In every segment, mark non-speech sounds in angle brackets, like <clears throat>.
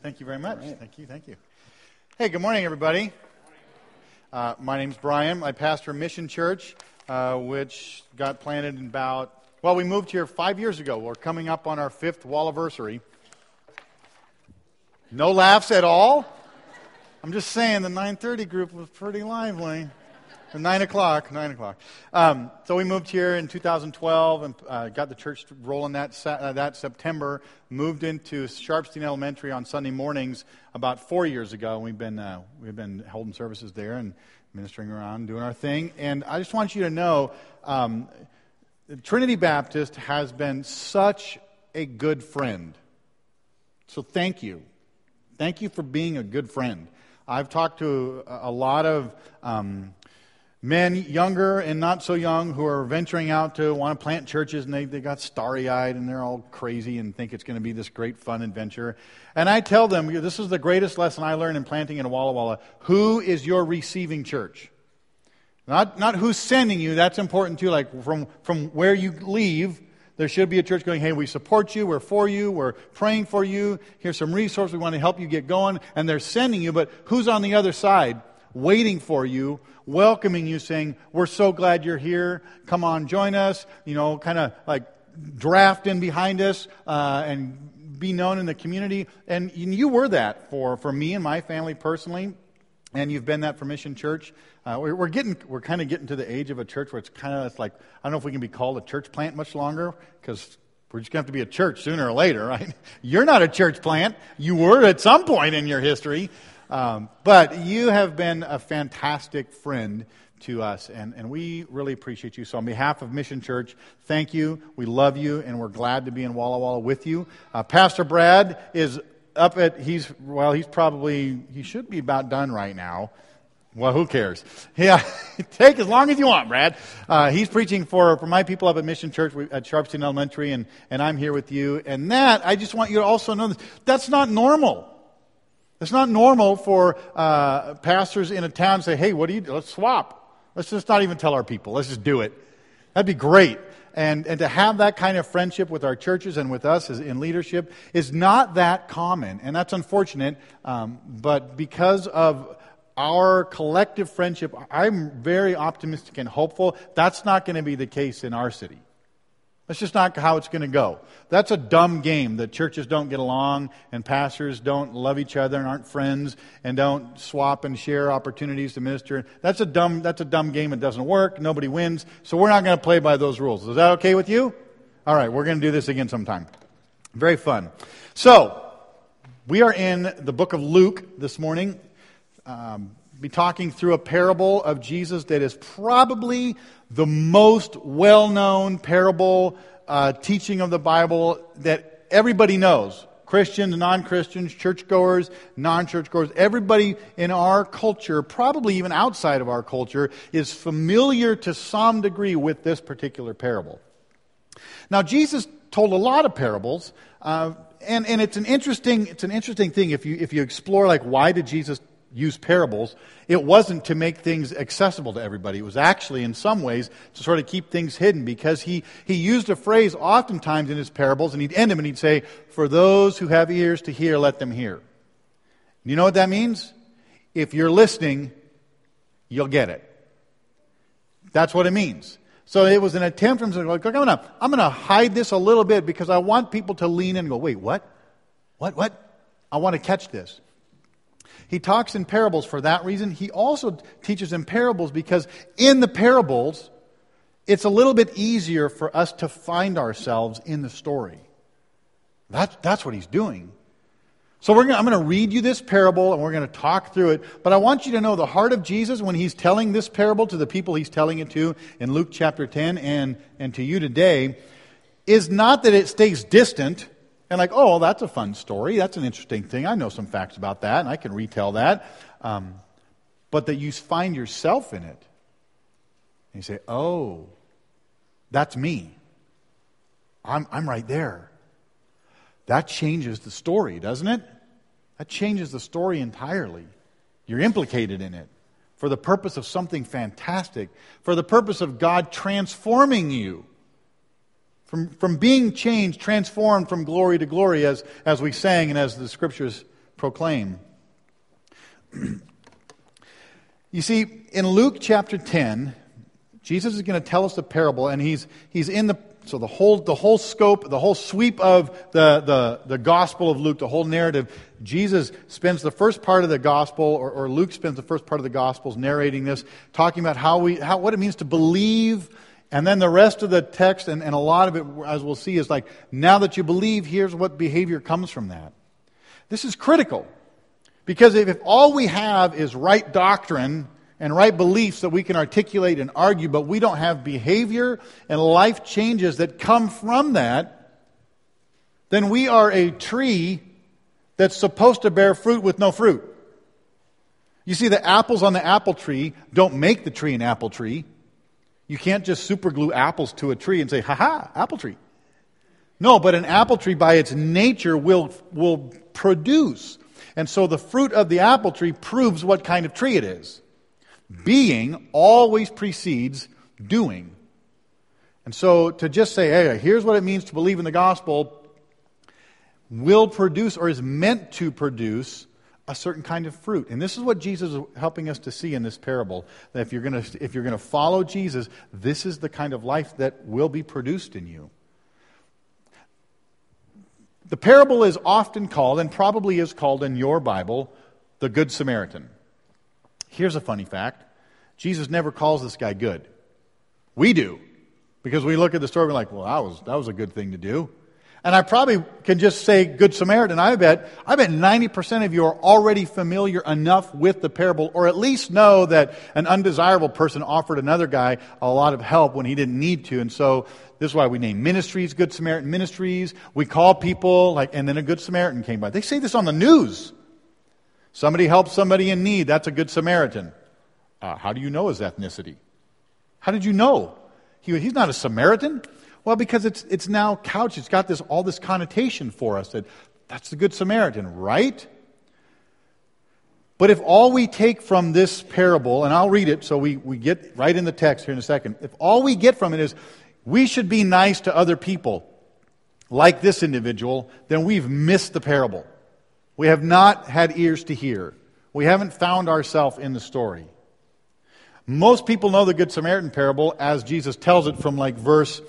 Thank you very much. Right. Thank you. Thank you. Hey, good morning, everybody. Uh, my name's Brian. I pastor Mission Church, uh, which got planted in about, well, we moved here five years ago. We're coming up on our fifth wall anniversary. No laughs at all? I'm just saying the 930 group was pretty lively. Nine o'clock, nine o'clock. Um, so we moved here in 2012 and uh, got the church rolling that, uh, that September. Moved into Sharpstein Elementary on Sunday mornings about four years ago. We've been, uh, we've been holding services there and ministering around, doing our thing. And I just want you to know um, Trinity Baptist has been such a good friend. So thank you. Thank you for being a good friend. I've talked to a lot of. Um, men younger and not so young who are venturing out to want to plant churches and they, they got starry eyed and they're all crazy and think it's going to be this great fun adventure. And I tell them, this is the greatest lesson I learned in planting in Walla Walla. Who is your receiving church? Not, not who's sending you, that's important too. Like from, from where you leave, there should be a church going, hey, we support you, we're for you, we're praying for you, here's some resources, we want to help you get going. And they're sending you, but who's on the other side? waiting for you, welcoming you, saying, We're so glad you're here. Come on, join us. You know, kind of like draft in behind us uh, and be known in the community. And you were that for, for me and my family personally. And you've been that for Mission Church. Uh, we're, getting, we're kind of getting to the age of a church where it's kind of like, I don't know if we can be called a church plant much longer because we're just going to have to be a church sooner or later, <laughs> right? You're not a church plant. You were at some point in your history. Um, but you have been a fantastic friend to us, and, and we really appreciate you. So, on behalf of Mission Church, thank you. We love you, and we're glad to be in Walla Walla with you. Uh, Pastor Brad is up at, he's, well, he's probably, he should be about done right now. Well, who cares? <laughs> Yeah, <laughs> take as long as you want, Brad. Uh, he's preaching for, for my people up at Mission Church at Sharpstein Elementary, and, and I'm here with you. And that, I just want you to also know this, that's not normal. It's not normal for uh, pastors in a town to say, hey, what do you do? Let's swap. Let's just not even tell our people. Let's just do it. That'd be great. And, and to have that kind of friendship with our churches and with us in leadership is not that common. And that's unfortunate. Um, but because of our collective friendship, I'm very optimistic and hopeful that's not going to be the case in our city. That's just not how it's going to go. That's a dumb game that churches don't get along and pastors don't love each other and aren't friends and don't swap and share opportunities to minister. That's a dumb, that's a dumb game. It doesn't work. Nobody wins. So we're not going to play by those rules. Is that okay with you? All right, we're going to do this again sometime. Very fun. So, we are in the book of Luke this morning. Um, be talking through a parable of Jesus that is probably the most well known parable uh, teaching of the Bible that everybody knows. Christians, non Christians, churchgoers, non churchgoers, everybody in our culture, probably even outside of our culture, is familiar to some degree with this particular parable. Now, Jesus told a lot of parables, uh, and, and it's an interesting it's an interesting thing if you if you explore like why did Jesus use parables, it wasn't to make things accessible to everybody. It was actually, in some ways, to sort of keep things hidden because he, he used a phrase oftentimes in his parables and he'd end them and he'd say, For those who have ears to hear, let them hear. You know what that means? If you're listening, you'll get it. That's what it means. So it was an attempt from like, I'm I'm gonna hide this a little bit because I want people to lean in and go, wait, what? What, what? I want to catch this. He talks in parables for that reason. He also teaches in parables because in the parables, it's a little bit easier for us to find ourselves in the story. That, that's what he's doing. So gonna, I'm going to read you this parable and we're going to talk through it. But I want you to know the heart of Jesus when he's telling this parable to the people he's telling it to in Luke chapter 10 and, and to you today is not that it stays distant and like, oh, that's a fun story. That's an interesting thing. I know some facts about that, and I can retell that. Um, but that you find yourself in it. And you say, oh, that's me. I'm, I'm right there. That changes the story, doesn't it? That changes the story entirely. You're implicated in it for the purpose of something fantastic, for the purpose of God transforming you from, from being changed, transformed from glory to glory, as, as we sang and as the scriptures proclaim. <clears throat> you see, in Luke chapter 10, Jesus is going to tell us a parable, and he's, he's in the so the whole, the whole scope, the whole sweep of the, the, the Gospel of Luke, the whole narrative, Jesus spends the first part of the Gospel, or, or Luke spends the first part of the Gospels narrating this, talking about how we, how, what it means to believe, and then the rest of the text, and, and a lot of it, as we'll see, is like, now that you believe, here's what behavior comes from that. This is critical. Because if, if all we have is right doctrine, and right beliefs that we can articulate and argue, but we don't have behavior and life changes that come from that, then we are a tree that's supposed to bear fruit with no fruit. You see, the apples on the apple tree don't make the tree an apple tree. You can't just superglue apples to a tree and say, ha ha, apple tree. No, but an apple tree by its nature will, will produce. And so the fruit of the apple tree proves what kind of tree it is. Being always precedes doing. And so to just say, hey, here's what it means to believe in the gospel, will produce or is meant to produce a certain kind of fruit. And this is what Jesus is helping us to see in this parable. That if you're going to, if you're going to follow Jesus, this is the kind of life that will be produced in you. The parable is often called, and probably is called in your Bible, the Good Samaritan. Here's a funny fact Jesus never calls this guy good. We do. Because we look at the story and we're like, well, that was, that was a good thing to do. And I probably can just say Good Samaritan. I bet, I bet 90% of you are already familiar enough with the parable, or at least know that an undesirable person offered another guy a lot of help when he didn't need to. And so this is why we name ministries Good Samaritan Ministries. We call people like, and then a Good Samaritan came by. They say this on the news. Somebody helps somebody in need. That's a good Samaritan. Uh, how do you know his ethnicity? How did you know? He, he's not a Samaritan. Well, because it's, it's now couched. It's got this, all this connotation for us that that's the Good Samaritan, right? But if all we take from this parable, and I'll read it so we, we get right in the text here in a second, if all we get from it is we should be nice to other people like this individual, then we've missed the parable. We have not had ears to hear. We haven't found ourselves in the story. Most people know the Good Samaritan parable as Jesus tells it from like verse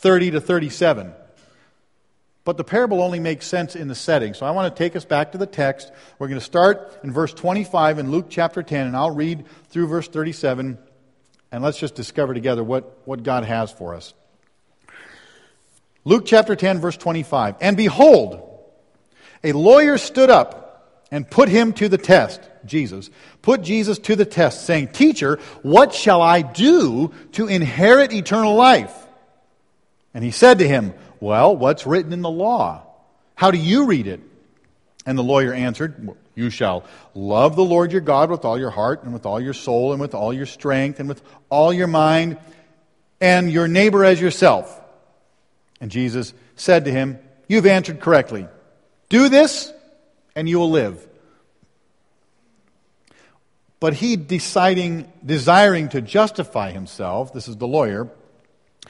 30 to 37. But the parable only makes sense in the setting. So I want to take us back to the text. We're going to start in verse 25 in Luke chapter 10, and I'll read through verse 37, and let's just discover together what, what God has for us. Luke chapter 10, verse 25. And behold, a lawyer stood up and put him to the test, Jesus, put Jesus to the test, saying, Teacher, what shall I do to inherit eternal life? And he said to him, Well, what's written in the law? How do you read it? And the lawyer answered, You shall love the Lord your God with all your heart, and with all your soul, and with all your strength, and with all your mind, and your neighbor as yourself. And Jesus said to him, You've answered correctly. Do this, and you will live. But he, deciding, desiring to justify himself, this is the lawyer,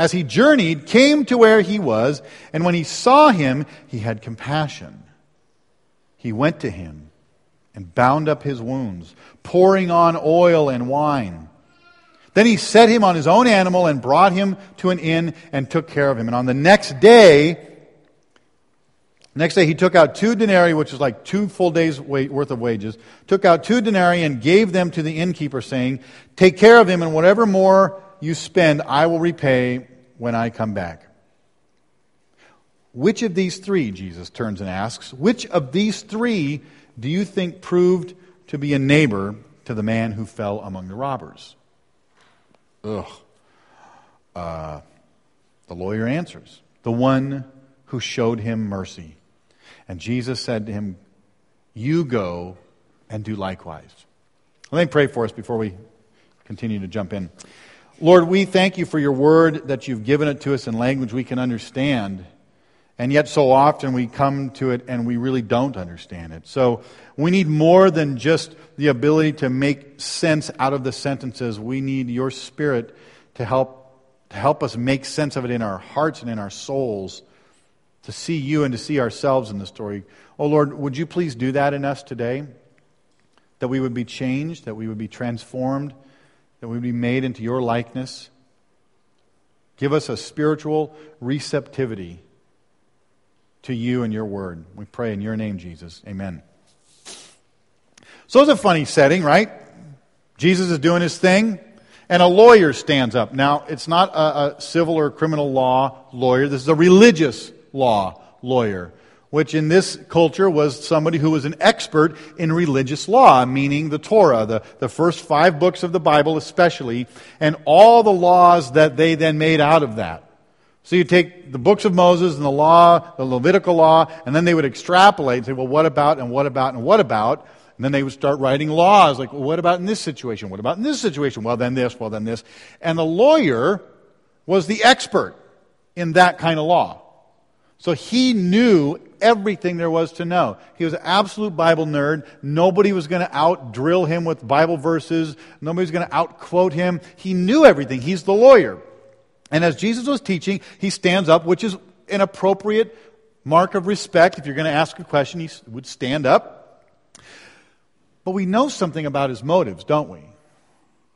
as he journeyed, came to where he was, and when he saw him, he had compassion. He went to him and bound up his wounds, pouring on oil and wine. Then he set him on his own animal and brought him to an inn and took care of him. And on the next day, next day he took out two denarii, which is like two full days worth of wages, took out two denarii and gave them to the innkeeper, saying, Take care of him, and whatever more you spend, I will repay when I come back. Which of these three, Jesus turns and asks, which of these three do you think proved to be a neighbor to the man who fell among the robbers? Ugh. Uh, the lawyer answers, the one who showed him mercy. And Jesus said to him, you go and do likewise. Let me pray for us before we continue to jump in. Lord, we thank you for your word that you've given it to us in language we can understand. And yet, so often we come to it and we really don't understand it. So, we need more than just the ability to make sense out of the sentences. We need your spirit to help, to help us make sense of it in our hearts and in our souls, to see you and to see ourselves in the story. Oh, Lord, would you please do that in us today? That we would be changed, that we would be transformed, that we be made into your likeness. Give us a spiritual receptivity to you and your word. We pray in your name, Jesus. Amen. So it's a funny setting, right? Jesus is doing his thing, and a lawyer stands up. Now, it's not a, a civil or criminal law lawyer, this is a religious law lawyer which in this culture was somebody who was an expert in religious law, meaning the Torah, the, the first five books of the Bible especially, and all the laws that they then made out of that. So you take the books of Moses and the law, the Levitical law, and then they would extrapolate and say, well, what about, and what about, and what about? And then they would start writing laws like, well, what about in this situation? What about in this situation? Well, then this, well, then this. And the lawyer was the expert in that kind of law. So he knew everything there was to know. He was an absolute Bible nerd. Nobody was going to out drill him with Bible verses. Nobody was going to out quote him. He knew everything. He's the lawyer. And as Jesus was teaching, he stands up, which is an appropriate mark of respect. If you're going to ask a question, he would stand up. But we know something about his motives, don't we?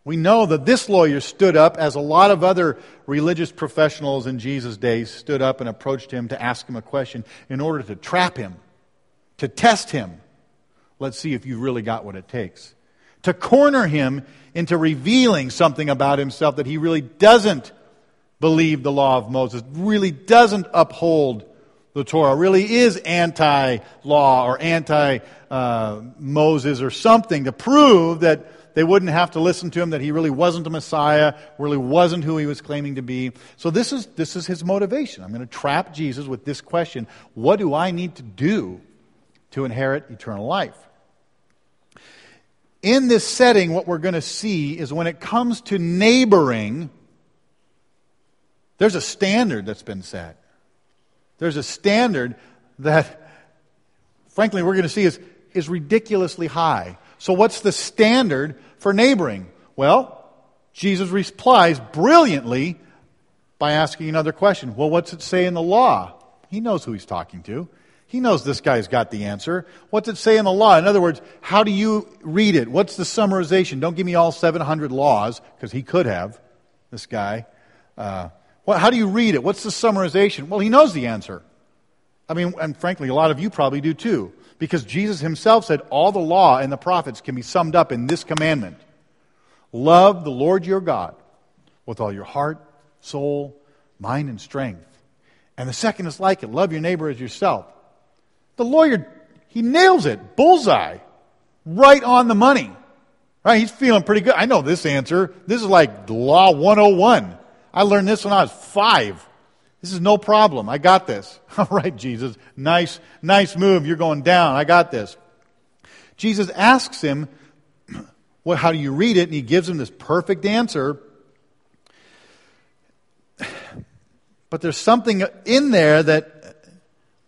We know that this lawyer stood up, as a lot of other religious professionals in Jesus' days stood up and approached him to ask him a question in order to trap him, to test him. Let's see if you've really got what it takes. To corner him into revealing something about himself that he really doesn't believe the law of Moses, really doesn't uphold the Torah, really is anti law or anti uh, Moses or something to prove that they wouldn't have to listen to him, that he really wasn't a Messiah, really wasn't who he was claiming to be. So this is, this is his motivation. I'm going to trap Jesus with this question What do I need to do to inherit eternal life? In this setting, what we're going to see is when it comes to neighboring, there's a standard that's been set. There's a standard that, frankly, we're going to see is, is ridiculously high. So, what's the standard for neighboring? Well, Jesus replies brilliantly by asking another question. Well, what's it say in the law? He knows who he's talking to. He knows this guy's got the answer. What's it say in the law? In other words, how do you read it? What's the summarization? Don't give me all 700 laws, because he could have, this guy. Uh, well, how do you read it? What's the summarization? Well, he knows the answer. I mean, and frankly, a lot of you probably do too. Because Jesus himself said all the law and the prophets can be summed up in this commandment Love the Lord your God with all your heart, soul, mind, and strength. And the second is like it love your neighbor as yourself. The lawyer, he nails it. Bullseye. Right on the money. Right? He's feeling pretty good. I know this answer. This is like law 101. I learned this when I was five. This is no problem. I got this. <laughs> All right, Jesus. Nice, nice move. You're going down. I got this. Jesus asks him, <clears throat> well, how do you read it? And he gives him this perfect answer. <sighs> But there's something in there that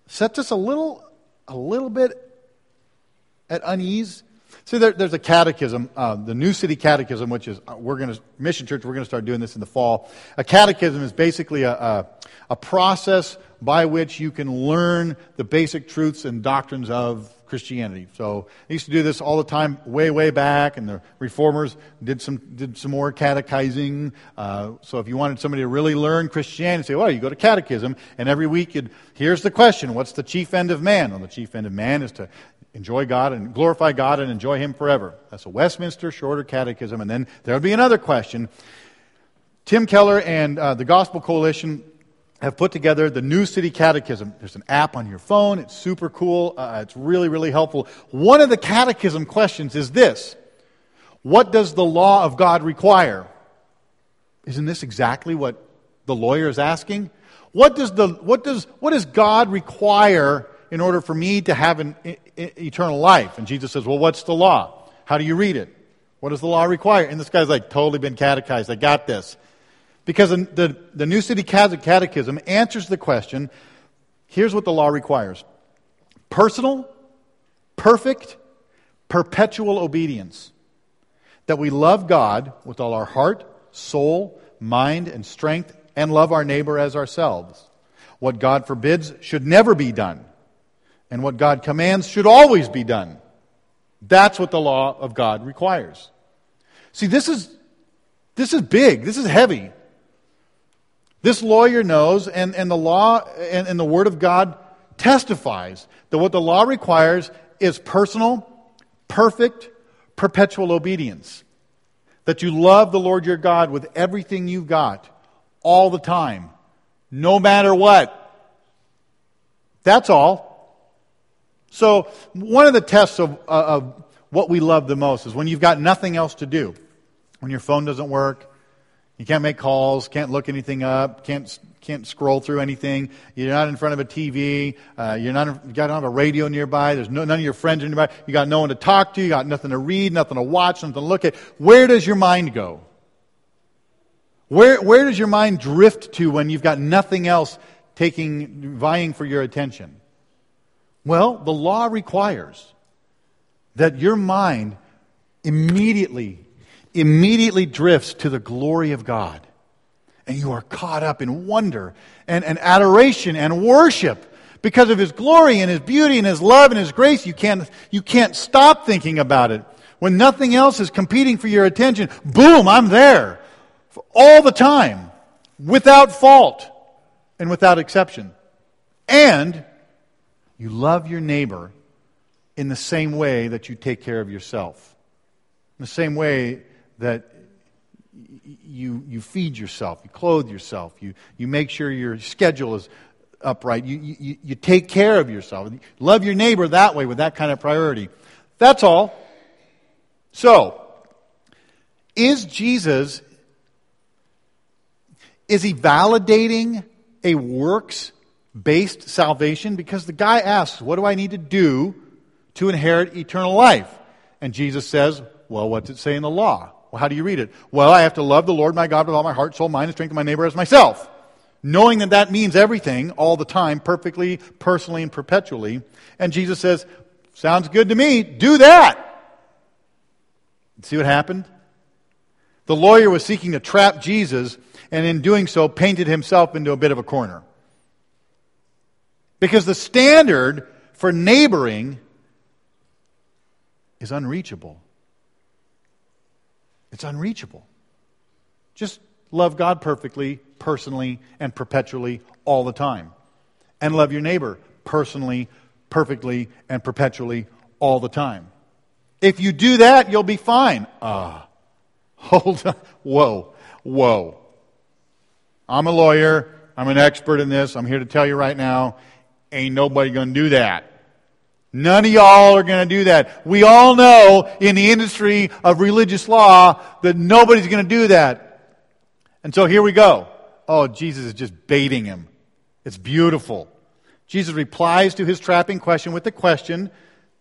sets us a little, a little bit at unease. See, there, there's a catechism, uh, the New City Catechism, which is, uh, we're going to, Mission Church, we're going to start doing this in the fall. A catechism is basically a, a, a process by which you can learn the basic truths and doctrines of Christianity. So I used to do this all the time, way, way back, and the reformers did some did some more catechizing. Uh, so if you wanted somebody to really learn Christianity, say, well, you go to catechism, and every week you'd here's the question: What's the chief end of man? Well, the chief end of man is to enjoy God and glorify God and enjoy Him forever. That's a Westminster Shorter Catechism. And then there would be another question. Tim Keller and uh, the Gospel Coalition have put together the New City Catechism. There's an app on your phone. It's super cool. Uh, it's really, really helpful. One of the catechism questions is this What does the law of God require? Isn't this exactly what the lawyer is asking? What does, the, what does, what does God require in order for me to have an eternal life. And Jesus says, Well, what's the law? How do you read it? What does the law require? And this guy's like, Totally been catechized. I got this. Because the, the New City Catechism answers the question here's what the law requires personal, perfect, perpetual obedience. That we love God with all our heart, soul, mind, and strength, and love our neighbor as ourselves. What God forbids should never be done, and what God commands should always be done. That's what the law of God requires. See, this is, this is big, this is heavy. This lawyer knows, and, and the law and, and the Word of God testifies that what the law requires is personal, perfect, perpetual obedience. That you love the Lord your God with everything you've got, all the time, no matter what. That's all. So, one of the tests of, uh, of what we love the most is when you've got nothing else to do. When your phone doesn't work, you can't make calls, can't look anything up, can't, can't scroll through anything. You're not in front of a TV. Uh, you're not, you don't have a radio nearby. There's no, none of your friends are nearby. You got no one to talk to. You got nothing to read, nothing to watch, nothing to look at. Where does your mind go? Where, where does your mind drift to when you've got nothing else taking, vying for your attention? Well, the law requires that your mind immediately immediately drifts to the glory of God. And you are caught up in wonder and, and adoration and worship because of His glory and His beauty and His love and His grace. You can't, you can't stop thinking about it. When nothing else is competing for your attention, boom, I'm there all the time, without fault and without exception. And you love your neighbor in the same way that you take care of yourself. In the same way that you, you feed yourself, you clothe yourself, you, you make sure your schedule is upright, you, you, you take care of yourself. Love your neighbor that way with that kind of priority. That's all. So, is Jesus, is he validating a works based salvation? Because the guy asks, What do I need to do to inherit eternal life? And Jesus says, Well, what's it say in the law? Well, how do you read it? Well, I have to love the Lord my God with all my heart, soul, mind, and strength, and my neighbor as myself. Knowing that that means everything all the time, perfectly, personally, and perpetually. And Jesus says, Sounds good to me. Do that. See what happened? The lawyer was seeking to trap Jesus, and in doing so, painted himself into a bit of a corner. Because the standard for neighboring is unreachable. It's unreachable. Just love God perfectly, personally, and perpetually all the time. And love your neighbor personally, perfectly, and perpetually all the time. If you do that, you'll be fine. Ah, uh, <laughs> hold on. Whoa, whoa. I'm a lawyer. I'm an expert in this. I'm here to tell you right now, ain't nobody going to do that. None of y'all are going to do that. We all know in the industry of religious law that nobody's going to do that. And so here we go. Oh, Jesus is just baiting him. It's beautiful. Jesus replies to his trapping question with a question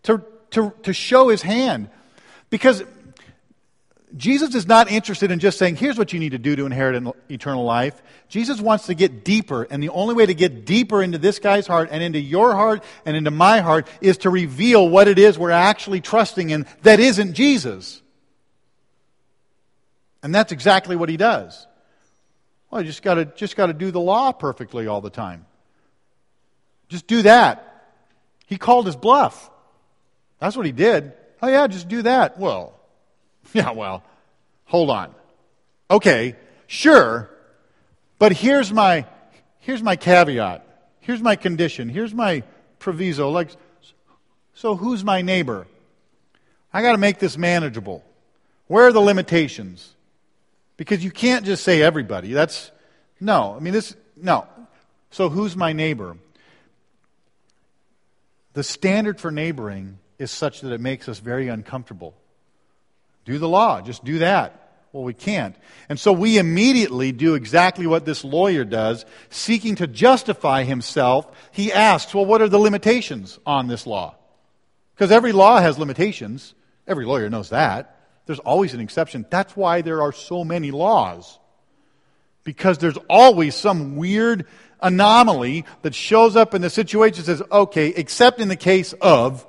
to, to, to show his hand. Because Jesus is not interested in just saying, here's what you need to do to inherit eternal life. Jesus wants to get deeper, and the only way to get deeper into this guy's heart and into your heart and into my heart is to reveal what it is we're actually trusting in that isn't Jesus. And that's exactly what he does. Well, you just gotta, just gotta do the law perfectly all the time. Just do that. He called his bluff. That's what he did. Oh yeah, just do that. Well, <laughs> Yeah, well, hold on. Okay, sure, but here's my here's my caveat. Here's my condition. Here's my proviso. Like, so who's my neighbor? I got to make this manageable. Where are the limitations? Because you can't just say everybody. That's no. I mean this no. So who's my neighbor? The standard for neighboring is such that it makes us very uncomfortable. Do the law. Just do that. Well, we can't. And so we immediately do exactly what this lawyer does, seeking to justify himself. He asks, well, what are the limitations on this law? Because every law has limitations. Every lawyer knows that. There's always an exception. That's why there are so many laws. Because there's always some weird anomaly that shows up in the situation says, okay, except in the case of,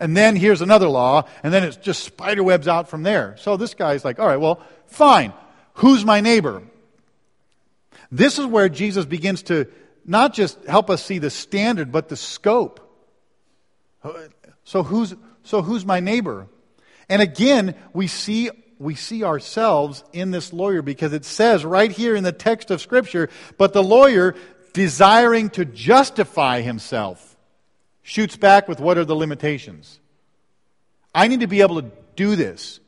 and then here's another law, and then it's just spiderwebs out from there. So this guy's like, all right, well, fine. Who's my neighbor? This is where Jesus begins to not just help us see the standard, but the scope. So who's, so who's my neighbor? And again, we see, we see ourselves in this lawyer because it says right here in the text of Scripture, but the lawyer, desiring to justify himself, shoots back with what are the limitations? I need to be able to do this.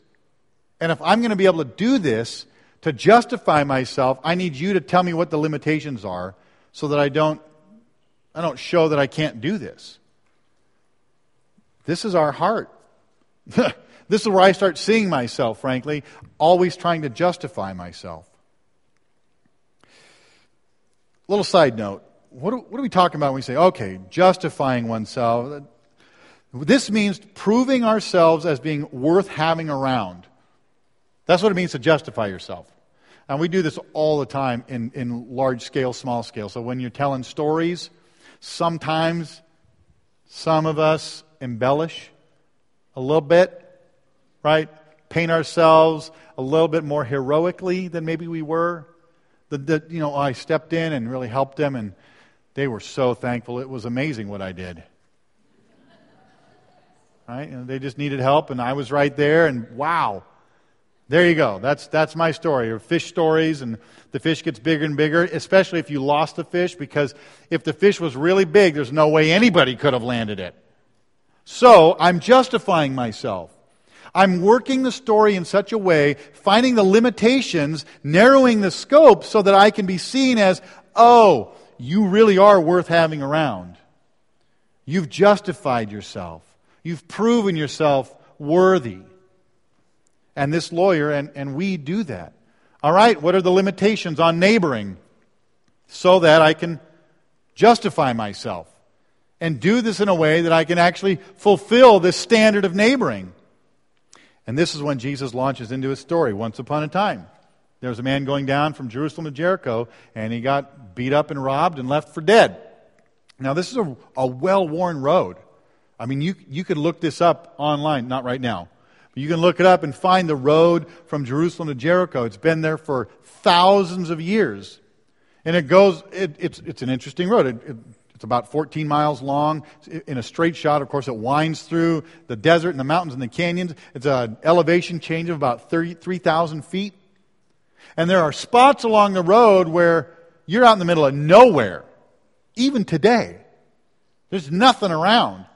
And if I'm going to be able to do this, to justify myself, I need you to tell me what the limitations are so that I don't, I don't show that I can't do this. This is our heart. <laughs> this is where I start seeing myself, frankly, always trying to justify myself. Little side note. What are, what are we talking about when we say, okay, justifying oneself? This means proving ourselves as being worth having around. That's what it means to justify yourself. And we do this all the time in, in large scale, small scale. So when you're telling stories, sometimes some of us embellish a little bit, right? Paint ourselves a little bit more heroically than maybe we were. The, the, you know, I stepped in and really helped them, and they were so thankful. It was amazing what I did. Right? And they just needed help, and I was right there, and wow. There you go. That's, that's my story. Or fish stories, and the fish gets bigger and bigger, especially if you lost the fish, because if the fish was really big, there's no way anybody could have landed it. So I'm justifying myself. I'm working the story in such a way, finding the limitations, narrowing the scope so that I can be seen as, oh, you really are worth having around. You've justified yourself. You've proven yourself worthy. And this lawyer and, and we do that. All right, what are the limitations on neighboring so that I can justify myself? and do this in a way that I can actually fulfill this standard of neighboring. And this is when Jesus launches into his story. Once upon a time, there was a man going down from Jerusalem to Jericho, and he got beat up and robbed and left for dead. Now, this is a, a well worn road. I mean, you, you could look this up online, not right now. But you can look it up and find the road from Jerusalem to Jericho. It's been there for thousands of years. And it goes, it, it's, it's an interesting road. It, it it's about 14 miles long in a straight shot. Of course, it winds through the desert and the mountains and the canyons. It's an elevation change of about 3,000 feet. And there are spots along the road where you're out in the middle of nowhere, even today. There's nothing around.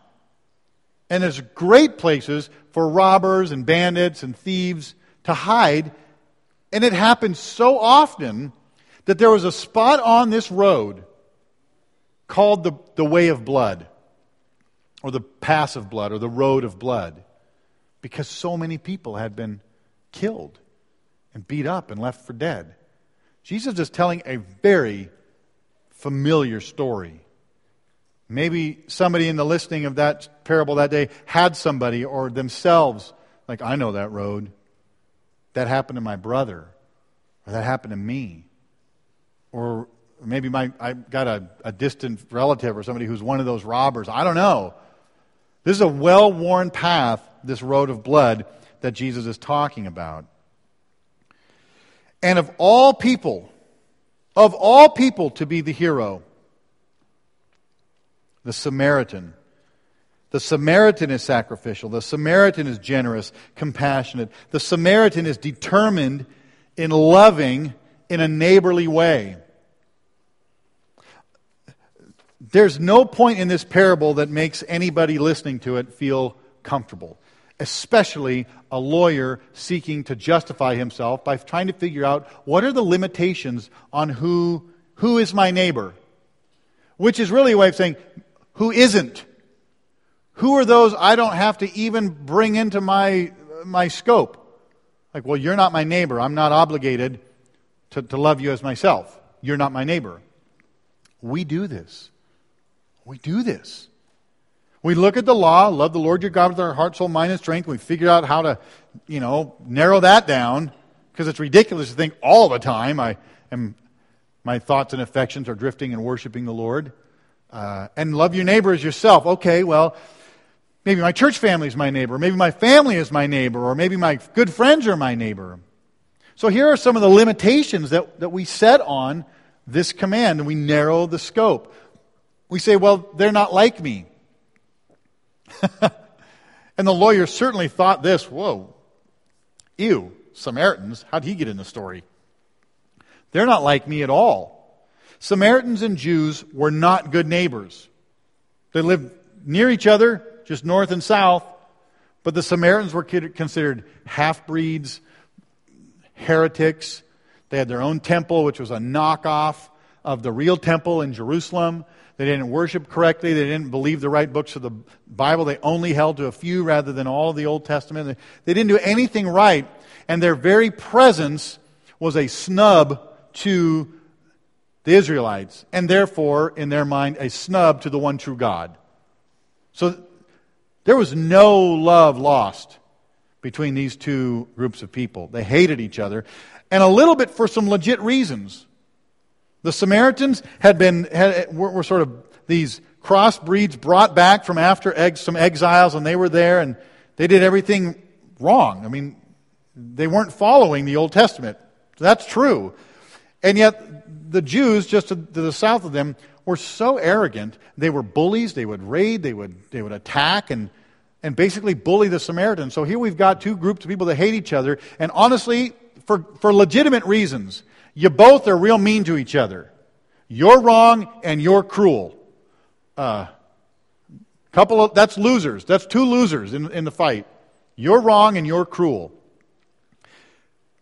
And there's great places for robbers and bandits and thieves to hide. And it happens so often that there was a spot on this road called the, the way of blood, or the pass of blood, or the road of blood, because so many people had been killed and beat up and left for dead. Jesus is telling a very familiar story. Maybe somebody in the listening of that parable that day had somebody or themselves, like, I know that road. That happened to my brother, or that happened to me. Or maybe my, I got a, a distant relative or somebody who's one of those robbers. I don't know. This is a well worn path, this road of blood that Jesus is talking about. And of all people, of all people to be the hero, the Samaritan. The Samaritan is sacrificial. The Samaritan is generous, compassionate. The Samaritan is determined in loving in a neighborly way. There's no point in this parable that makes anybody listening to it feel comfortable, especially a lawyer seeking to justify himself by trying to figure out what are the limitations on who, who is my neighbor, which is really a way of saying who isn't. Who are those I don't have to even bring into my, my scope? Like, well, you're not my neighbor. I'm not obligated to, to love you as myself. You're not my neighbor. We do this. We do this. We look at the law, love the Lord your God with our heart, soul, mind, and strength. We figure out how to, you know, narrow that down because it's ridiculous to think all the time I am, my thoughts and affections are drifting and worshiping the Lord. Uh, and love your neighbor as yourself. Okay, well, maybe my church family is my neighbor. Maybe my family is my neighbor. Or maybe my good friends are my neighbor. So here are some of the limitations that, that we set on this command, and we narrow the scope. We say, well, they're not like me. <laughs> and the lawyer certainly thought this whoa, ew, Samaritans, how'd he get in the story? They're not like me at all. Samaritans and Jews were not good neighbors. They lived near each other, just north and south, but the Samaritans were considered half breeds, heretics. They had their own temple, which was a knockoff of the real temple in Jerusalem. They didn't worship correctly. They didn't believe the right books of the Bible. They only held to a few rather than all of the Old Testament. They didn't do anything right, and their very presence was a snub to the Israelites, and therefore, in their mind, a snub to the one true God. So there was no love lost between these two groups of people. They hated each other, and a little bit for some legit reasons. The Samaritans had been had, were, were sort of these crossbreeds brought back from after ex, some exiles, and they were there, and they did everything wrong. I mean, they weren't following the Old Testament. That's true. And yet, the Jews, just to, to the south of them, were so arrogant. They were bullies. They would raid. They would, they would attack and, and basically bully the Samaritans. So here we've got two groups of people that hate each other. And honestly, for, for legitimate reasons, you both are real mean to each other. You're wrong and you're cruel. Uh, couple of, that's losers. That's two losers in, in the fight. You're wrong and you're cruel.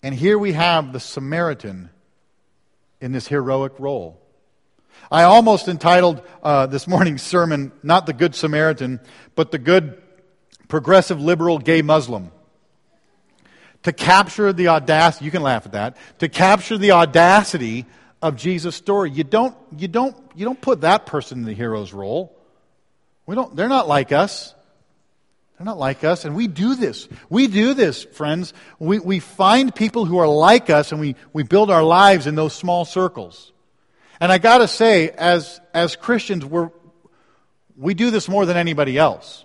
And here we have the Samaritan in this heroic role. I almost entitled uh, this morning's sermon, not the Good Samaritan, but the Good Progressive Liberal Gay Muslim. To capture the audacity, you can laugh at that, to capture the audacity of Jesus' story. You don't, you don't, you don't put that person in the hero's role. We don't, they're not like us. They're not like us, and we do this. We do this, friends. We, we find people who are like us, and we, we build our lives in those small circles. And I got to say, as, as Christians, we're, we do this more than anybody else.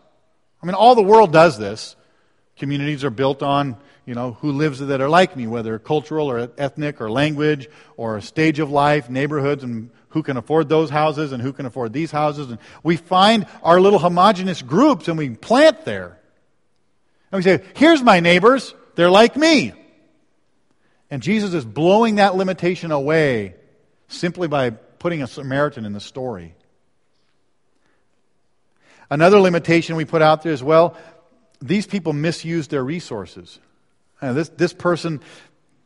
I mean, all the world does this. Communities are built on, you know, who lives that are like me, whether cultural or ethnic or language or stage of life, neighborhoods, and who can afford those houses and who can afford these houses. And we find our little homogenous groups and we plant there. And we say, here's my neighbors. They're like me. And Jesus is blowing that limitation away simply by putting a Samaritan in the story. Another limitation we put out there is well these people misuse their resources. Uh, this, this person,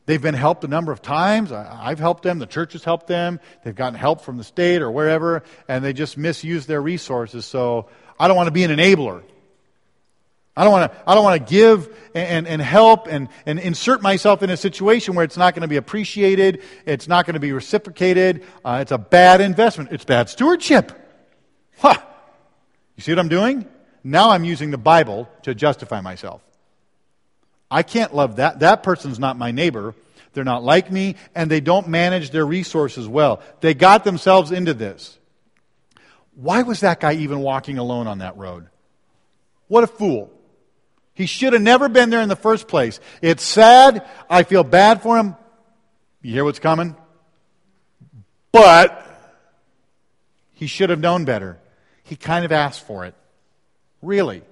They've been helped a number of times. I've helped them. The church has helped them. They've gotten help from the state or wherever, and they just misuse their resources. So I don't want to be an enabler. I don't want to, I don't want to give and, and help and, and insert myself in a situation where it's not going to be appreciated. It's not going to be reciprocated. Uh, it's a bad investment. It's bad stewardship. Huh. You see what I'm doing? Now I'm using the Bible to justify myself. I can't love that. That person's not my neighbor. They're not like me, and they don't manage their resources well. They got themselves into this. Why was that guy even walking alone on that road? What a fool. He should have never been there in the first place. It's sad. I feel bad for him. You hear what's coming? But he should have known better. He kind of asked for it. Really?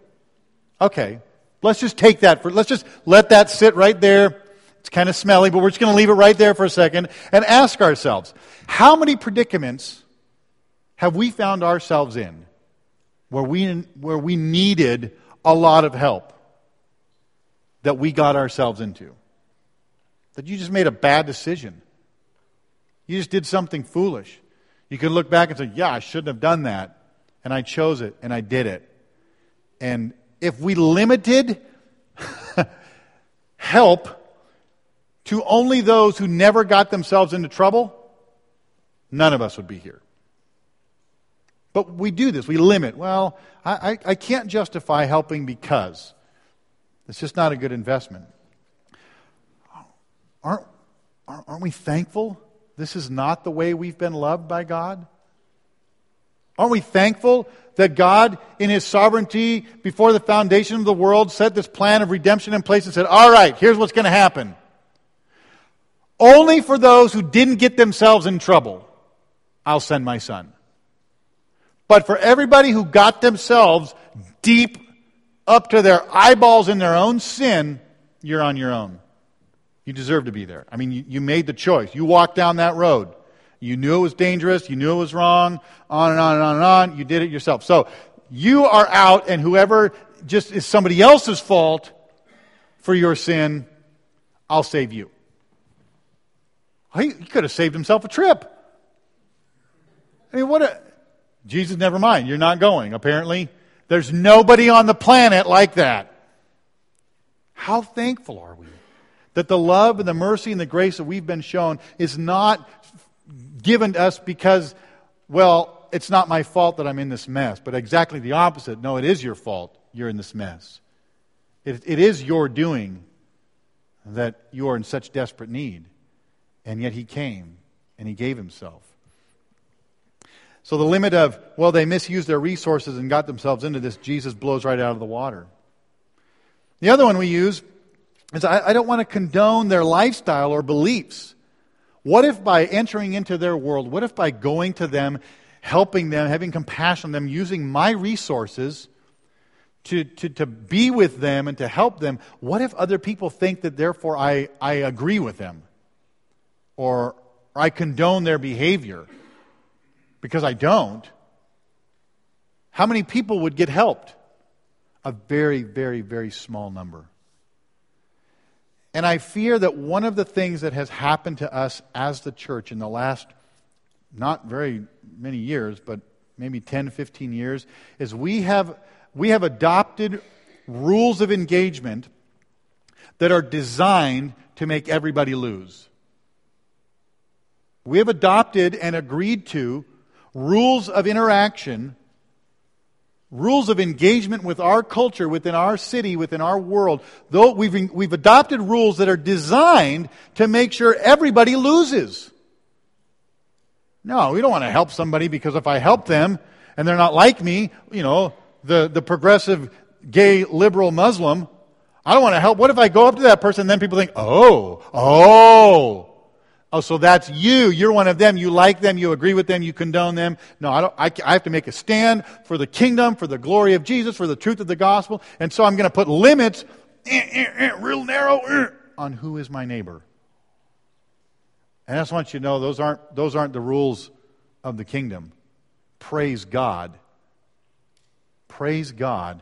Okay, Let's just take that for, let's just let that sit right there. It's kind of smelly, but we're just going to leave it right there for a second and ask ourselves how many predicaments have we found ourselves in where we, where we needed a lot of help that we got ourselves into? That you just made a bad decision. You just did something foolish. You could look back and say, Yeah, I shouldn't have done that. And I chose it and I did it. And if we limited <laughs> help to only those who never got themselves into trouble, none of us would be here. But we do this. We limit. Well, I, I, I can't justify helping because. It's just not a good investment. Aren't, aren't we thankful this is not the way we've been loved by God? Aren't we thankful that God, in His sovereignty, before the foundation of the world, set this plan of redemption in place and said, All right, here's what's going to happen. Only for those who didn't get themselves in trouble, I'll send my son. But for everybody who got themselves deep up to their eyeballs in their own sin, you're on your own. You deserve to be there. I mean, you, you made the choice. You walked down that road. You knew it was dangerous. You knew it was wrong. On and on and on and on. You did it yourself. So you are out, and whoever just is somebody else's fault for your sin, I'll save you. He, could have saved himself a trip. I mean, what a. Jesus, never mind. You're not going, apparently. There's nobody on the planet like that. How thankful are we that the love and the mercy and the grace that we've been shown is not given to us because, well, it's not my fault that I'm in this mess, but exactly the opposite. No, it is your fault you're in this mess. It, it is your doing that you are in such desperate need. And yet He came and He gave Himself. So the limit of, well, they misused their resources and got themselves into this, Jesus blows right out of the water. The other one we use is I, I don't want to condone their lifestyle or beliefs. What if by entering into their world, what if by going to them, helping them, having compassion on them, using my resources to, to, to be with them and to help them, what if other people think that therefore I, I agree with them? Or, or I condone their behavior? because I don't, how many people would get helped? A very, very, very small number. And I fear that one of the things that has happened to us as the church in the last not very many years, but maybe 10, 15 years, is we have, we have adopted rules of engagement that are designed to make everybody lose. We have adopted and agreed to rules of interaction, rules of engagement with our culture, within our city, within our world. Though we've, we've adopted rules that are designed to make sure everybody loses. No, we don't want to help somebody because if I help them and they're not like me, you know, the, the progressive gay liberal Muslim, I don't want to help. What if I go up to that person and then people think, oh, oh, Oh, so that's you. You're one of them. You like them. You agree with them. You condone them. No, I, don't, I, I have to make a stand for the kingdom, for the glory of Jesus, for the truth of the gospel. And so I'm going to put limits, eh, eh, eh, real narrow, eh, on who is my neighbor. And I just want you to know those aren't, those aren't the rules of the kingdom. Praise God. Praise God.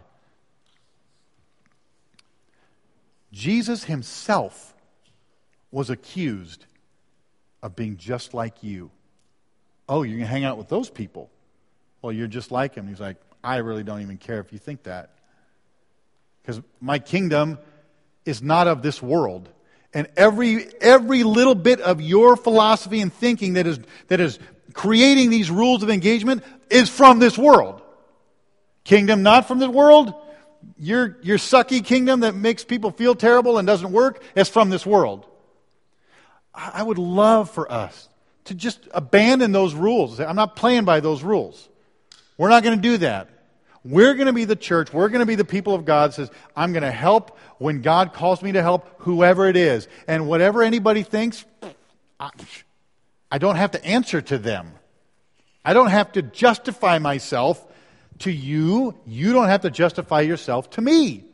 Jesus himself was accused of being just like you. Oh, you're going to hang out with those people. Well, you're just like him. He's like, I really don't even care if you think that. Because my kingdom is not of this world. And every, every little bit of your philosophy and thinking that is, that is creating these rules of engagement is from this world. Kingdom not from the world. Your, your sucky kingdom that makes people feel terrible and doesn't work is from this world. I would love for us to just abandon those rules. I'm not playing by those rules. We're not going to do that. We're going to be the church. We're going to be the people of God says, I'm going to help when God calls me to help whoever it is. And whatever anybody thinks, I, don't have to answer to them. I don't have to justify myself to you. You don't have to justify yourself to me.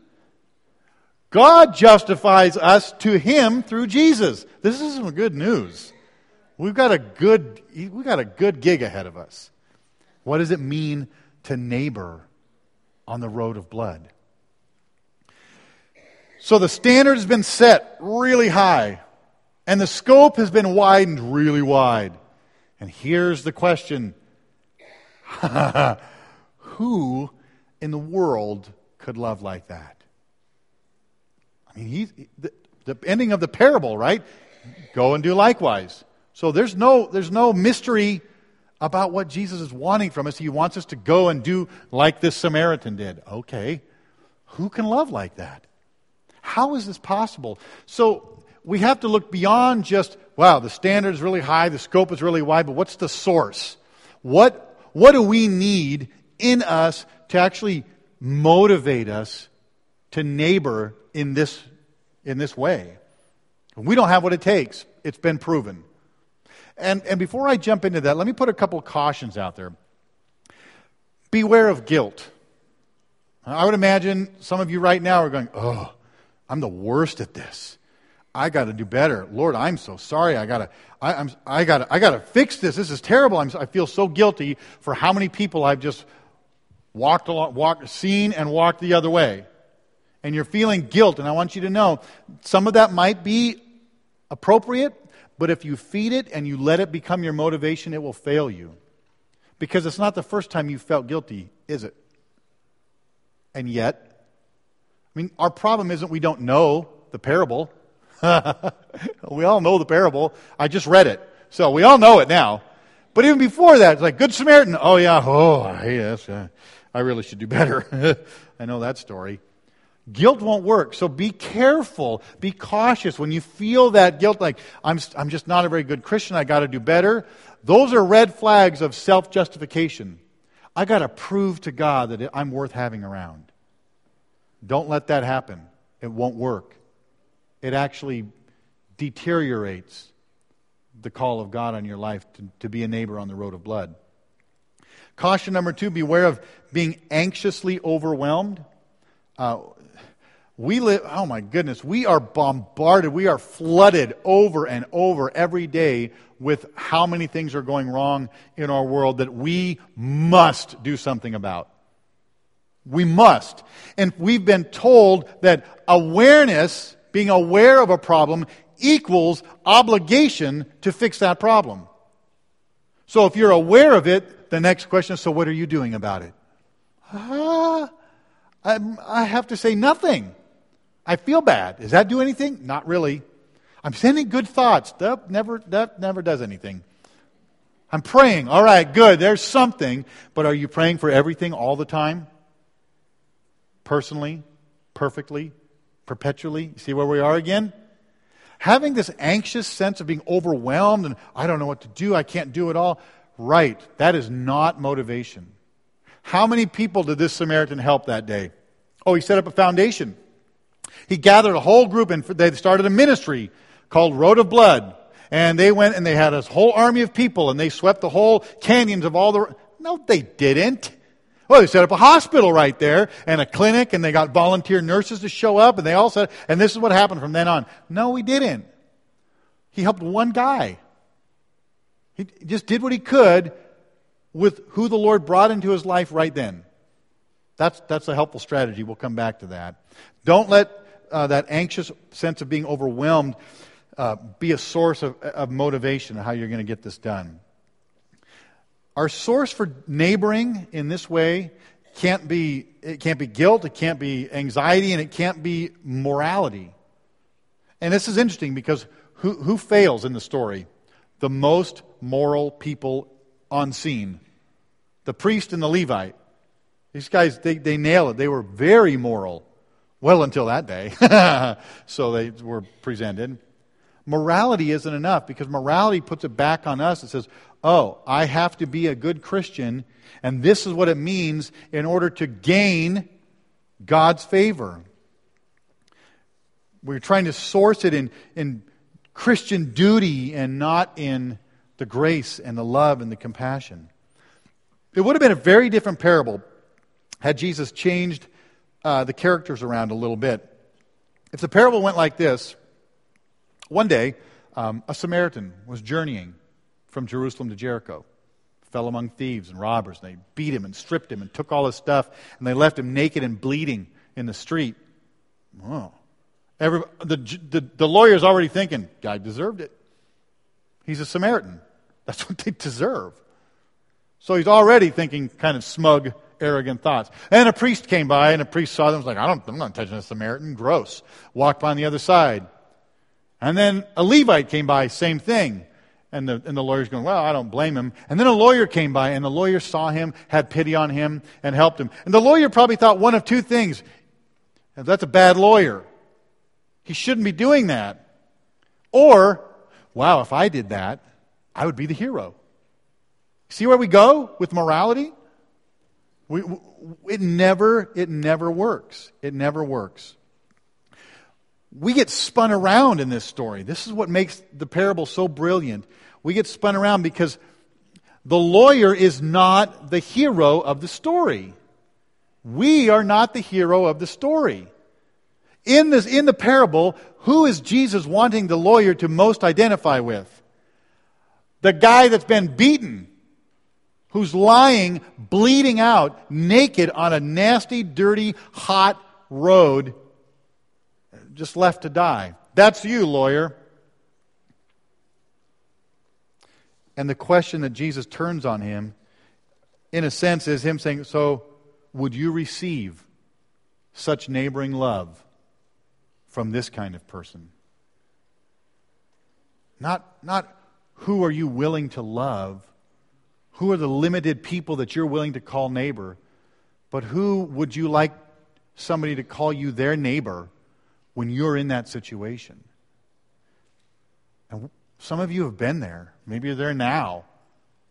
God justifies us to Him through Jesus. This is some good news. We've got a good, we've got a good gig ahead of us. What does it mean to neighbor on the road of blood? So the standard has been set really high, and the scope has been widened really wide. And here's the question <laughs> Who in the world could love like that? I mean, he's, the, the ending of the parable, right? Go and do likewise. So there's no, there's no mystery about what Jesus is wanting from us. He wants us to go and do like this Samaritan did. Okay, who can love like that? How is this possible? So we have to look beyond just, wow, the standard is really high, the scope is really wide, but what's the source? What, what do we need in us to actually motivate us to neighbor in this, in this way? We don't have what it takes. It's been proven. And, and before I jump into that, let me put a couple cautions out there. Beware of guilt. I would imagine some of you right now are going, oh, I'm the worst at this. I got to do better. Lord, I'm so sorry. I got to, I, I'm, I got to, I got to fix this. This is terrible. I'm, I feel so guilty for how many people I've just walked along, walked, seen and walked the other way. And you're feeling guilt. And I want you to know some of that might be appropriate, but if you feed it and you let it become your motivation, it will fail you. Because it's not the first time you felt guilty, is it? And yet, I mean, our problem isn't we don't know the parable. <laughs> we all know the parable. I just read it. So we all know it now. But even before that, it's like, Good Samaritan. Oh, yeah. Oh, yes. I really should do better. <laughs> I know that story. Guilt won't work. So be careful. Be cautious. When you feel that guilt, like, I'm, I'm just not a very good Christian, I got to do better, those are red flags of self justification. I got to prove to God that I'm worth having around. Don't let that happen. It won't work. It actually deteriorates the call of God on your life to, to be a neighbor on the road of blood. Caution number two beware of being anxiously overwhelmed. Uh, we live, oh my goodness, we are bombarded, we are flooded over and over every day with how many things are going wrong in our world that we must do something about. We must. And we've been told that awareness, being aware of a problem, equals obligation to fix that problem. So if you're aware of it, the next question is so what are you doing about it? Uh, I, I have to say nothing. I feel bad. Does that do anything? Not really. I'm sending good thoughts. That never, that never does anything. I'm praying. All right, good. There's something. But are you praying for everything all the time? Personally? Perfectly? Perpetually? See where we are again? Having this anxious sense of being overwhelmed and I don't know what to do, I can't do it all. Right. That is not motivation. How many people did this Samaritan help that day? Oh, he set up a foundation. He gathered a whole group and they started a ministry called Road of Blood. And they went and they had a whole army of people and they swept the whole canyons of all the. No, they didn't. Well, they set up a hospital right there and a clinic and they got volunteer nurses to show up and they all said, and this is what happened from then on. No, he didn't. He helped one guy. He just did what he could with who the Lord brought into his life right then. That's, that's a helpful strategy. We'll come back to that. Don't let uh, that anxious sense of being overwhelmed uh, be a source of, of motivation of how you're going to get this done. Our source for neighboring in this way can't be it can't be guilt, it can't be anxiety, and it can't be morality. And this is interesting because who, who fails in the story? The most moral people on scene. The priest and the Levite. These guys, they, they nail it. They were very moral. Well, until that day. <laughs> so they were presented. Morality isn't enough because morality puts it back on us. It says, oh, I have to be a good Christian, and this is what it means in order to gain God's favor. We're trying to source it in, in Christian duty and not in the grace and the love and the compassion. It would have been a very different parable had Jesus changed uh, the characters around a little bit. If the parable went like this one day, um, a Samaritan was journeying from Jerusalem to Jericho, fell among thieves and robbers, and they beat him and stripped him and took all his stuff, and they left him naked and bleeding in the street. Oh. Every, the, the, the lawyer's already thinking, guy deserved it. He's a Samaritan. That's what they deserve. So he's already thinking kind of smug arrogant thoughts. And a priest came by, and a priest saw them and was like, I don't, I'm not touching a Samaritan. Gross. Walked by on the other side. And then a Levite came by, same thing. And the, and the lawyer's going, Well, I don't blame him. And then a lawyer came by, and the lawyer saw him, had pity on him, and helped him. And the lawyer probably thought one of two things that's a bad lawyer. He shouldn't be doing that. Or, wow, if I did that, I would be the hero. See where we go with morality? We, it never, it never works. It never works. We get spun around in this story. This is what makes the parable so brilliant. We get spun around because the lawyer is not the hero of the story. We are not the hero of the story. In, this, in the parable, who is Jesus wanting the lawyer to most identify with? The guy that's been beaten, who's lying, bleeding out, naked on a nasty, dirty, hot road, just left to die. That's you, lawyer. And the question that Jesus turns on him, in a sense, is him saying, So, would you receive such neighboring love from this kind of person? Not, not who are you willing to love? Who are the limited people that you're willing to call neighbor? But who would you like somebody to call you their neighbor when you're in that situation? And some of you have been there. Maybe you're there now.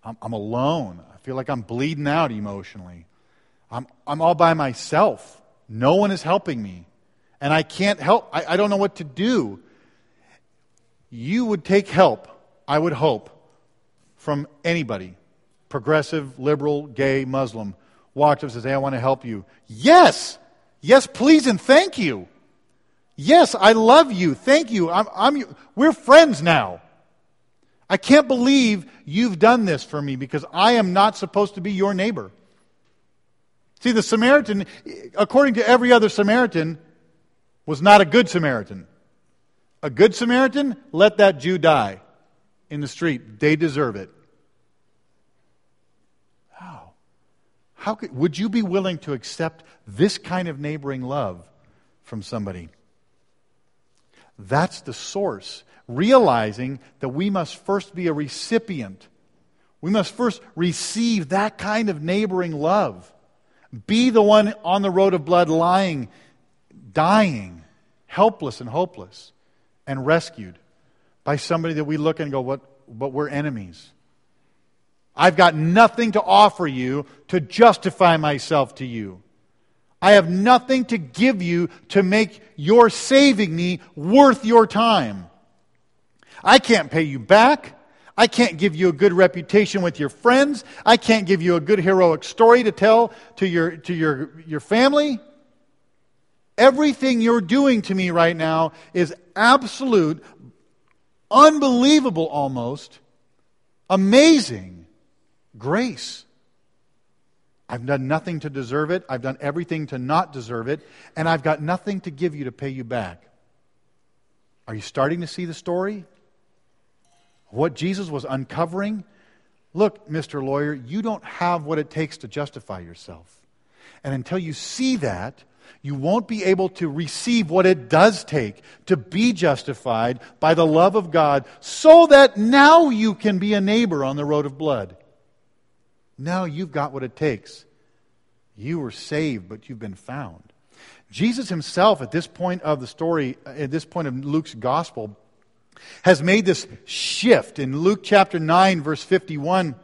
I'm, I'm alone. I feel like I'm bleeding out emotionally. I'm, I'm all by myself. No one is helping me. And I can't help. I, I don't know what to do. You would take help I would hope, from anybody, progressive, liberal, gay, Muslim, walk up and say, I want to help you. Yes! Yes, please and thank you. Yes, I love you. Thank you. I'm, I'm, we're friends now. I can't believe you've done this for me because I am not supposed to be your neighbor. See, the Samaritan, according to every other Samaritan, was not a good Samaritan. A good Samaritan, let that Jew die in the street. They deserve it. How? How could, would you be willing to accept this kind of neighboring love from somebody? That's the source. Realizing that we must first be a recipient. We must first receive that kind of neighboring love. Be the one on the road of blood lying, dying, helpless and hopeless, and rescued by somebody that we look and go, what, but we're enemies. I've got nothing to offer you to justify myself to you. I have nothing to give you to make your saving me worth your time. I can't pay you back. I can't give you a good reputation with your friends. I can't give you a good heroic story to tell to your, to your, your family. Everything you're doing to me right now is absolute unbelievable almost, amazing grace. I've done nothing to deserve it. I've done everything to not deserve it. And I've got nothing to give you to pay you back. Are you starting to see the story? What Jesus was uncovering? Look, Mr. Lawyer, you don't have what it takes to justify yourself. And until you see that, you won't be able to receive what it does take to be justified by the love of God so that now you can be a neighbor on the road of blood. Now you've got what it takes. You were saved, but you've been found. Jesus himself, at this point of the story, uh, at this point of Luke's gospel, has made this shift. In Luke chapter 9, verse 51,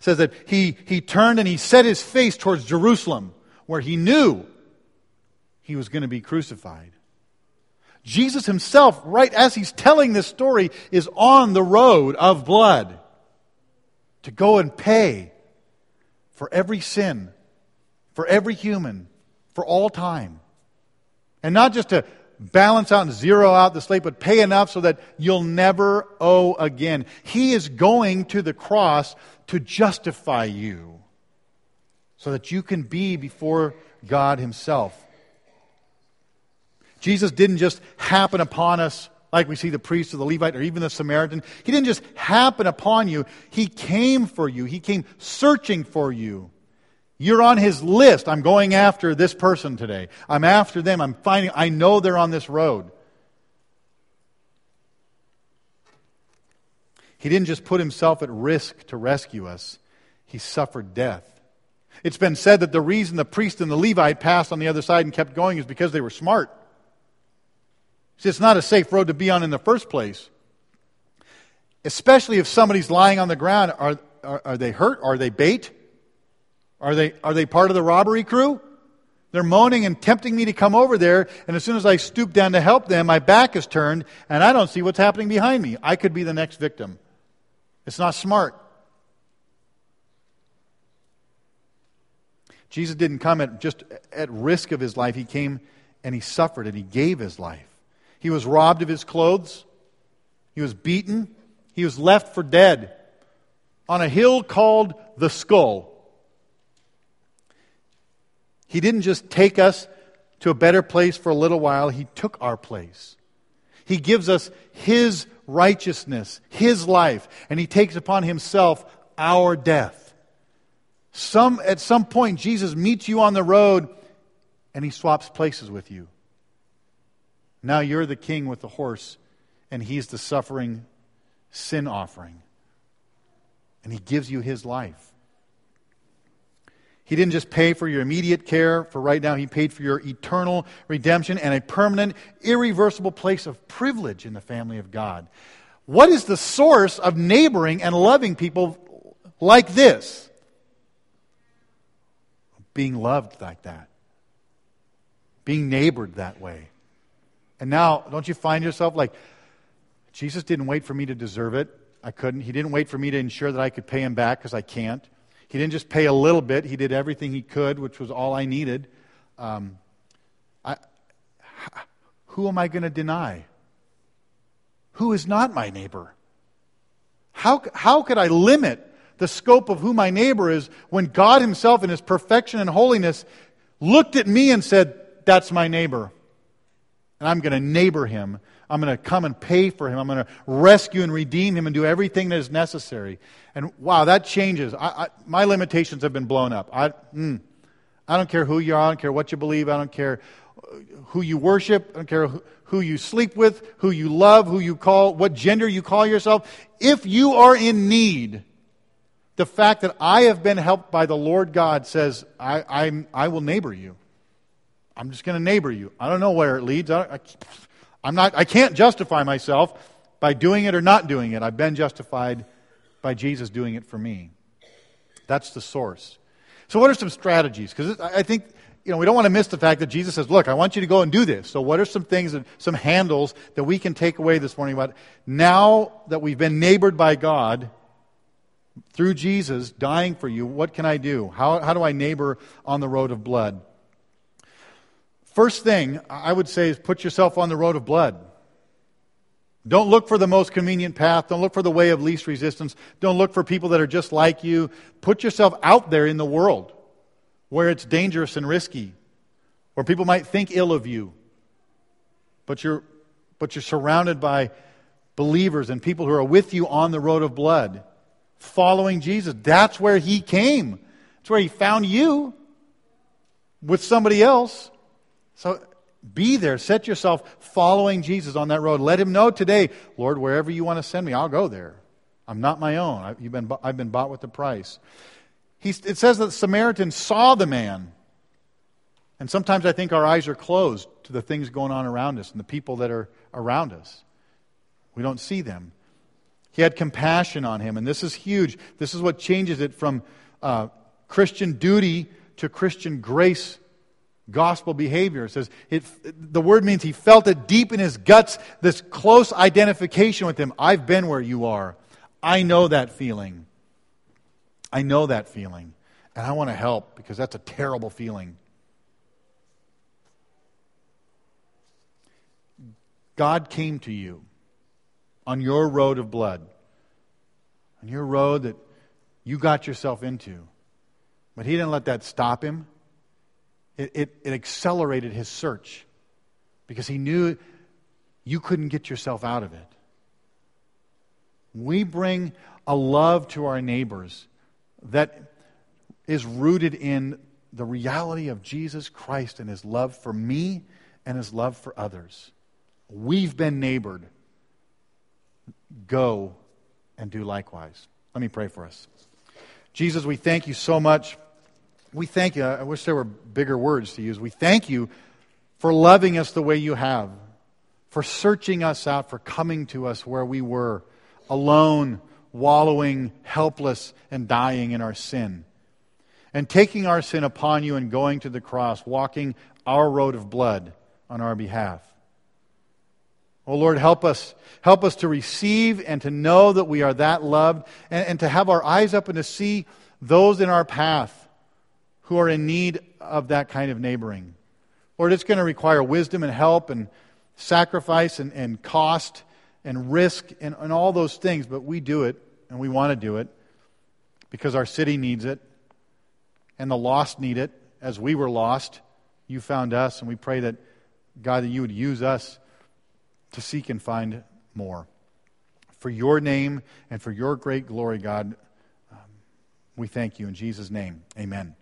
says that he, he turned and he set his face towards Jerusalem, where he knew he was going to be crucified. Jesus himself, right as he's telling this story, is on the road of blood to go and pay for every sin, for every human, for all time. And not just to balance out and zero out the slate, but pay enough so that you'll never owe again. He is going to the cross to justify you so that you can be before God Himself. Jesus didn't just happen upon us like we see the priest or the Levite or even the Samaritan. He didn't just happen upon you. He came for you. He came searching for you. You're on his list. I'm going after this person today. I'm after them. I'm finding, I know they're on this road. He didn't just put himself at risk to rescue us, he suffered death. It's been said that the reason the priest and the Levite passed on the other side and kept going is because they were smart. See, it's not a safe road to be on in the first place. Especially if somebody's lying on the ground. Are, are, are they hurt? Are they bait? Are they, are they part of the robbery crew? They're moaning and tempting me to come over there, and as soon as I stoop down to help them, my back is turned, and I don't see what's happening behind me. I could be the next victim. It's not smart. Jesus didn't come at just at risk of his life. He came and he suffered and he gave his life. He was robbed of his clothes. He was beaten. He was left for dead on a hill called the skull. He didn't just take us to a better place for a little while, He took our place. He gives us His righteousness, His life, and He takes upon Himself our death. Some, at some point, Jesus meets you on the road and He swaps places with you. Now you're the king with the horse, and He's the suffering sin offering. And He gives you His life. He didn't just pay for your immediate care for right now, He paid for your eternal redemption and a permanent, irreversible place of privilege in the family of God. What is the source of neighboring and loving people like this? Being loved like that, being neighbored that way. And now, don't you find yourself like, Jesus didn't wait for me to deserve it. I couldn't. He didn't wait for me to ensure that I could pay him back because I can't. He didn't just pay a little bit, he did everything he could, which was all I needed. Um, I, who am I going to deny? Who is not my neighbor? How, how could I limit the scope of who my neighbor is when God Himself, in His perfection and holiness, looked at me and said, That's my neighbor? And I'm going to neighbor him I'm going to come and pay for him. I'm going to rescue and redeem him and do everything that is necessary. And wow, that changes. I, I, my limitations have been blown up. I, mm, I don't care who you are. I don't care what you believe. I don't care who you worship. I don't care who, who you sleep with, who you love, who you call, what gender you call yourself. If you are in need, the fact that I have been helped by the Lord God says, I, I, I will neighbor you. I'm just going to neighbor you. I don't know where it leads. I, I'm not, I can't justify myself by doing it or not doing it. I've been justified by Jesus doing it for me. That's the source. So, what are some strategies? Because I think you know, we don't want to miss the fact that Jesus says, Look, I want you to go and do this. So, what are some things, some handles that we can take away this morning about now that we've been neighbored by God through Jesus dying for you? What can I do? How, how do I neighbor on the road of blood? First thing I would say is put yourself on the road of blood. Don't look for the most convenient path. Don't look for the way of least resistance. Don't look for people that are just like you. Put yourself out there in the world where it's dangerous and risky, where people might think ill of you. But you're, but you're surrounded by believers and people who are with you on the road of blood, following Jesus. That's where He came. That's where He found you with somebody else. So be there. Set yourself following Jesus on that road. Let him know today, Lord, wherever you want to send me, I'll go there. I'm not my own. I, have been, I've been bought with the price. He, it says that the Samaritan saw the man. And sometimes I think our eyes are closed to the things going on around us and the people that are around us. We don't see them. He had compassion on him, and this is huge. This is what changes it from uh, Christian duty to Christian grace gospel behavior. It says it, the word means he felt it deep in his guts, this close identification with him. I've been where you are. I know that feeling. I know that feeling. And I want to help because that's a terrible feeling. God came to you on your road of blood, on your road that you got yourself into. But he didn't let that stop him. It, it, it accelerated his search because he knew you couldn't get yourself out of it. We bring a love to our neighbors that is rooted in the reality of Jesus Christ and his love for me and his love for others. We've been neighbored. Go and do likewise. Let me pray for us. Jesus, we thank you so much. We thank you. I wish there were bigger words to use. We thank you for loving us the way you have, for searching us out, for coming to us where we were, alone, wallowing, helpless, and dying in our sin. And taking our sin upon you and going to the cross, walking our road of blood on our behalf. Oh Lord, help us. Help us to receive and to know that we are that loved and, and to have our eyes up and to see those in our path who are in need of that kind of neighboring. Lord, it's going to require wisdom and help and sacrifice and, and cost and risk and, and all those things, but we do it and we want to do it because our city needs it and the lost need it. As we were lost, you found us, and we pray that, God, that you would use us to seek and find more. For your name and for your great glory, God, um, we thank you in Jesus' name. Amen.